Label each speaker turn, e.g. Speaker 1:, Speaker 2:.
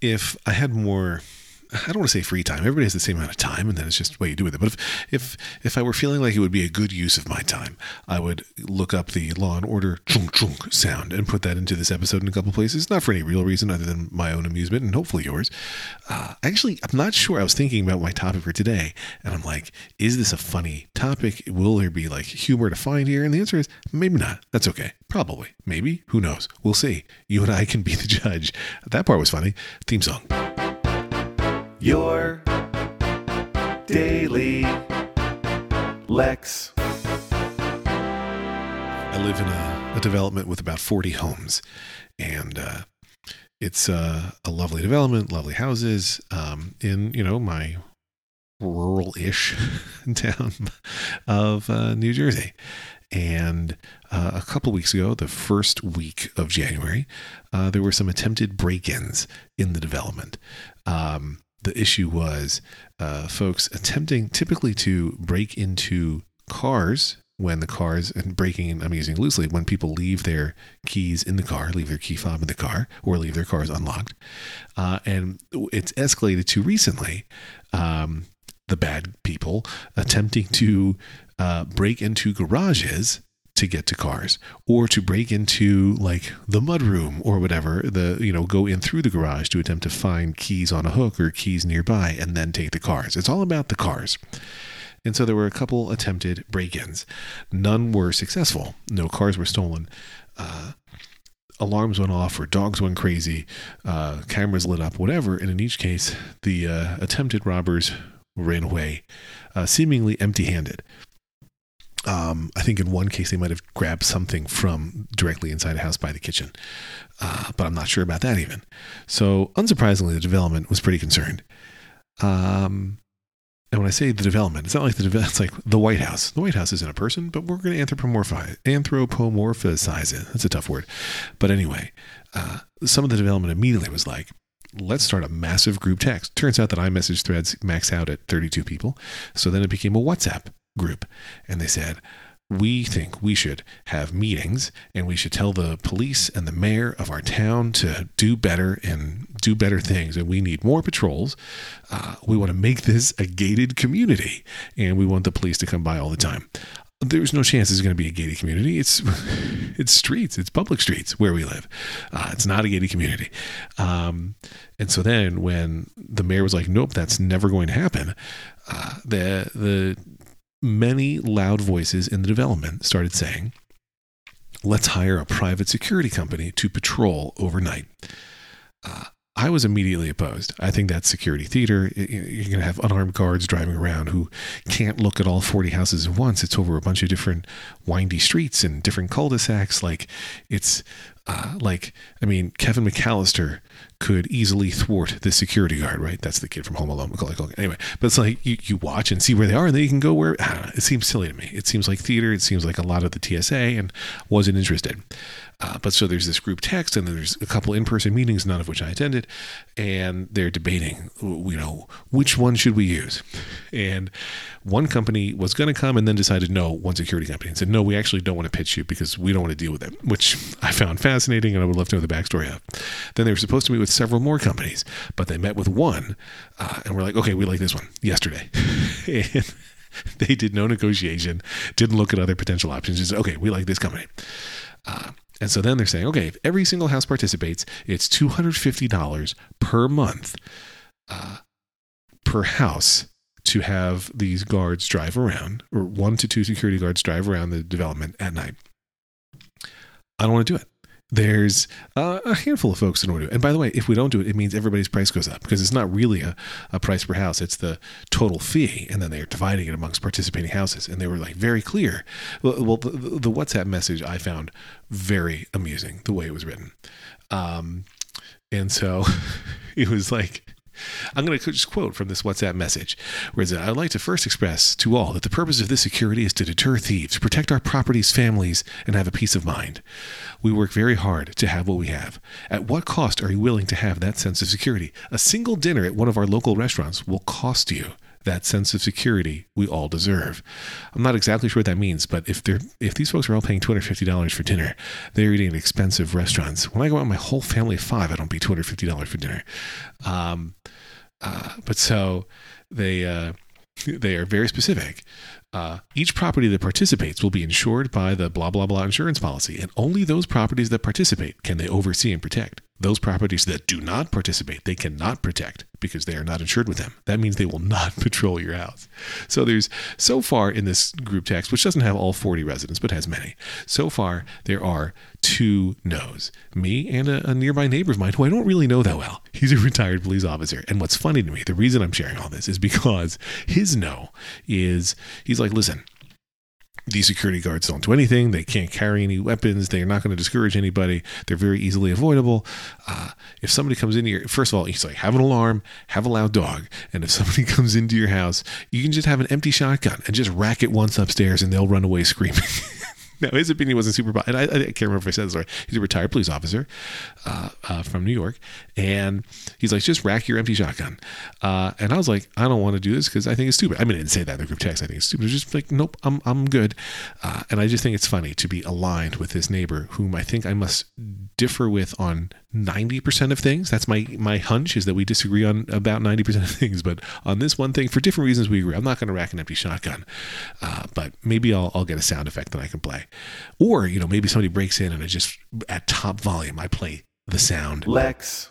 Speaker 1: if I had more I don't want to say free time. Everybody has the same amount of time, and then it's just what you do with it. But if if if I were feeling like it would be a good use of my time, I would look up the Law and Order chunk chunk sound and put that into this episode in a couple places. Not for any real reason other than my own amusement and hopefully yours. Uh, actually, I'm not sure. I was thinking about my topic for today, and I'm like, is this a funny topic? Will there be like humor to find here? And the answer is maybe not. That's okay. Probably. Maybe. Who knows? We'll see. You and I can be the judge. That part was funny. Theme song.
Speaker 2: Your daily Lex.
Speaker 1: I live in a, a development with about 40 homes, and uh, it's uh, a lovely development, lovely houses um, in, you know, my rural-ish town of uh, New Jersey. And uh, a couple weeks ago, the first week of January, uh, there were some attempted break-ins in the development. Um, the issue was uh, folks attempting typically to break into cars when the cars and breaking I'm using loosely when people leave their keys in the car, leave their key fob in the car, or leave their cars unlocked, uh, and it's escalated to recently um, the bad people attempting to uh, break into garages to get to cars or to break into like the mudroom or whatever the you know go in through the garage to attempt to find keys on a hook or keys nearby and then take the cars. It's all about the cars. And so there were a couple attempted break-ins. None were successful. No cars were stolen. Uh, alarms went off or dogs went crazy. Uh, cameras lit up whatever. And in each case the uh, attempted robbers ran away uh, seemingly empty-handed um, I think in one case they might have grabbed something from directly inside a house by the kitchen, uh, but I'm not sure about that even. So, unsurprisingly, the development was pretty concerned. Um, and when I say the development, it's not like the de- it's like the White House. The White House isn't a person, but we're going to anthropomorphize anthropomorphize it. That's a tough word, but anyway, uh, some of the development immediately was like, let's start a massive group text. Turns out that iMessage threads max out at 32 people, so then it became a WhatsApp group and they said we think we should have meetings and we should tell the police and the mayor of our town to do better and do better things and we need more patrols uh, we want to make this a gated community and we want the police to come by all the time there's no chance it's going to be a gated community. It's it's streets, it's public streets where we live. Uh, it's not a gated community. Um, and so then when the mayor was like, "Nope, that's never going to happen," uh, the the many loud voices in the development started saying, let's hire a private security company to patrol overnight. Uh, I was immediately opposed. I think that's security theater. You're going to have unarmed guards driving around who can't look at all 40 houses at once. It's over a bunch of different windy streets and different cul-de-sacs. Like it's uh, like, I mean, Kevin McAllister could easily thwart the security guard, right? That's the kid from Home Alone. Anyway, but it's like you, you watch and see where they are, and then you can go where. It seems silly to me. It seems like theater. It seems like a lot of the TSA, and wasn't interested. Uh, but so there's this group text, and then there's a couple in-person meetings, none of which I attended, and they're debating, you know, which one should we use? And one company was going to come, and then decided no. One security company and said, no, we actually don't want to pitch you because we don't want to deal with it, which I found fascinating, and I would love to know the backstory of. Then they were supposed to meet with several more companies, but they met with one, uh, and we're like, okay, we like this one yesterday, and they did no negotiation, didn't look at other potential options. Just okay, we like this company. Uh, and so then they're saying, okay, if every single house participates, it's $250 per month uh, per house to have these guards drive around, or one to two security guards drive around the development at night. I don't want to do it. There's uh, a handful of folks in don't. And by the way, if we don't do it, it means everybody's price goes up because it's not really a, a price per house. It's the total fee. And then they're dividing it amongst participating houses. And they were like very clear. Well, well the, the WhatsApp message I found very amusing the way it was written. Um, and so it was like, I'm going to just quote from this WhatsApp message, where it says, I'd like to first express to all that the purpose of this security is to deter thieves, protect our properties, families, and have a peace of mind. We work very hard to have what we have. At what cost are you willing to have that sense of security? A single dinner at one of our local restaurants will cost you that sense of security we all deserve. I'm not exactly sure what that means, but if they're if these folks are all paying $250 for dinner, they're eating at expensive restaurants. When I go out with my whole family of five, I don't pay $250 for dinner. Um, uh, but so they uh, they are very specific. Uh, each property that participates will be insured by the blah blah blah insurance policy, and only those properties that participate can they oversee and protect. Those properties that do not participate, they cannot protect because they are not insured with them. That means they will not patrol your house. So there's so far in this group text, which doesn't have all 40 residents but has many. So far there are two no's. Me and a, a nearby neighbor of mine who I don't really know that well. He's a retired police officer. And what's funny to me, the reason I'm sharing all this is because his no is he's like, listen, these security guards don't do anything. They can't carry any weapons. They're not going to discourage anybody. They're very easily avoidable. Uh, if somebody comes in here, first of all, he's like, have an alarm, have a loud dog. And if somebody comes into your house, you can just have an empty shotgun and just rack it once upstairs and they'll run away screaming. now, his opinion wasn't super. And I, I, can't remember if I said this right. He's a retired police officer uh, uh, from New York, and he's like, just rack your empty shotgun. Uh, and I was like, I don't want to do this because I think it's stupid. I mean, I didn't say that in the group text. I think it's stupid. It's just like, nope, I'm I'm good. Uh, and I just think it's funny to be aligned with this neighbor whom I think I must differ with on 90% of things. That's my my hunch is that we disagree on about 90% of things, but on this one thing, for different reasons, we agree. I'm not going to rack an empty shotgun, uh, but maybe I'll, I'll get a sound effect that I can play. Or, you know, maybe somebody breaks in and I just, at top volume, I play the sound.
Speaker 2: Lex.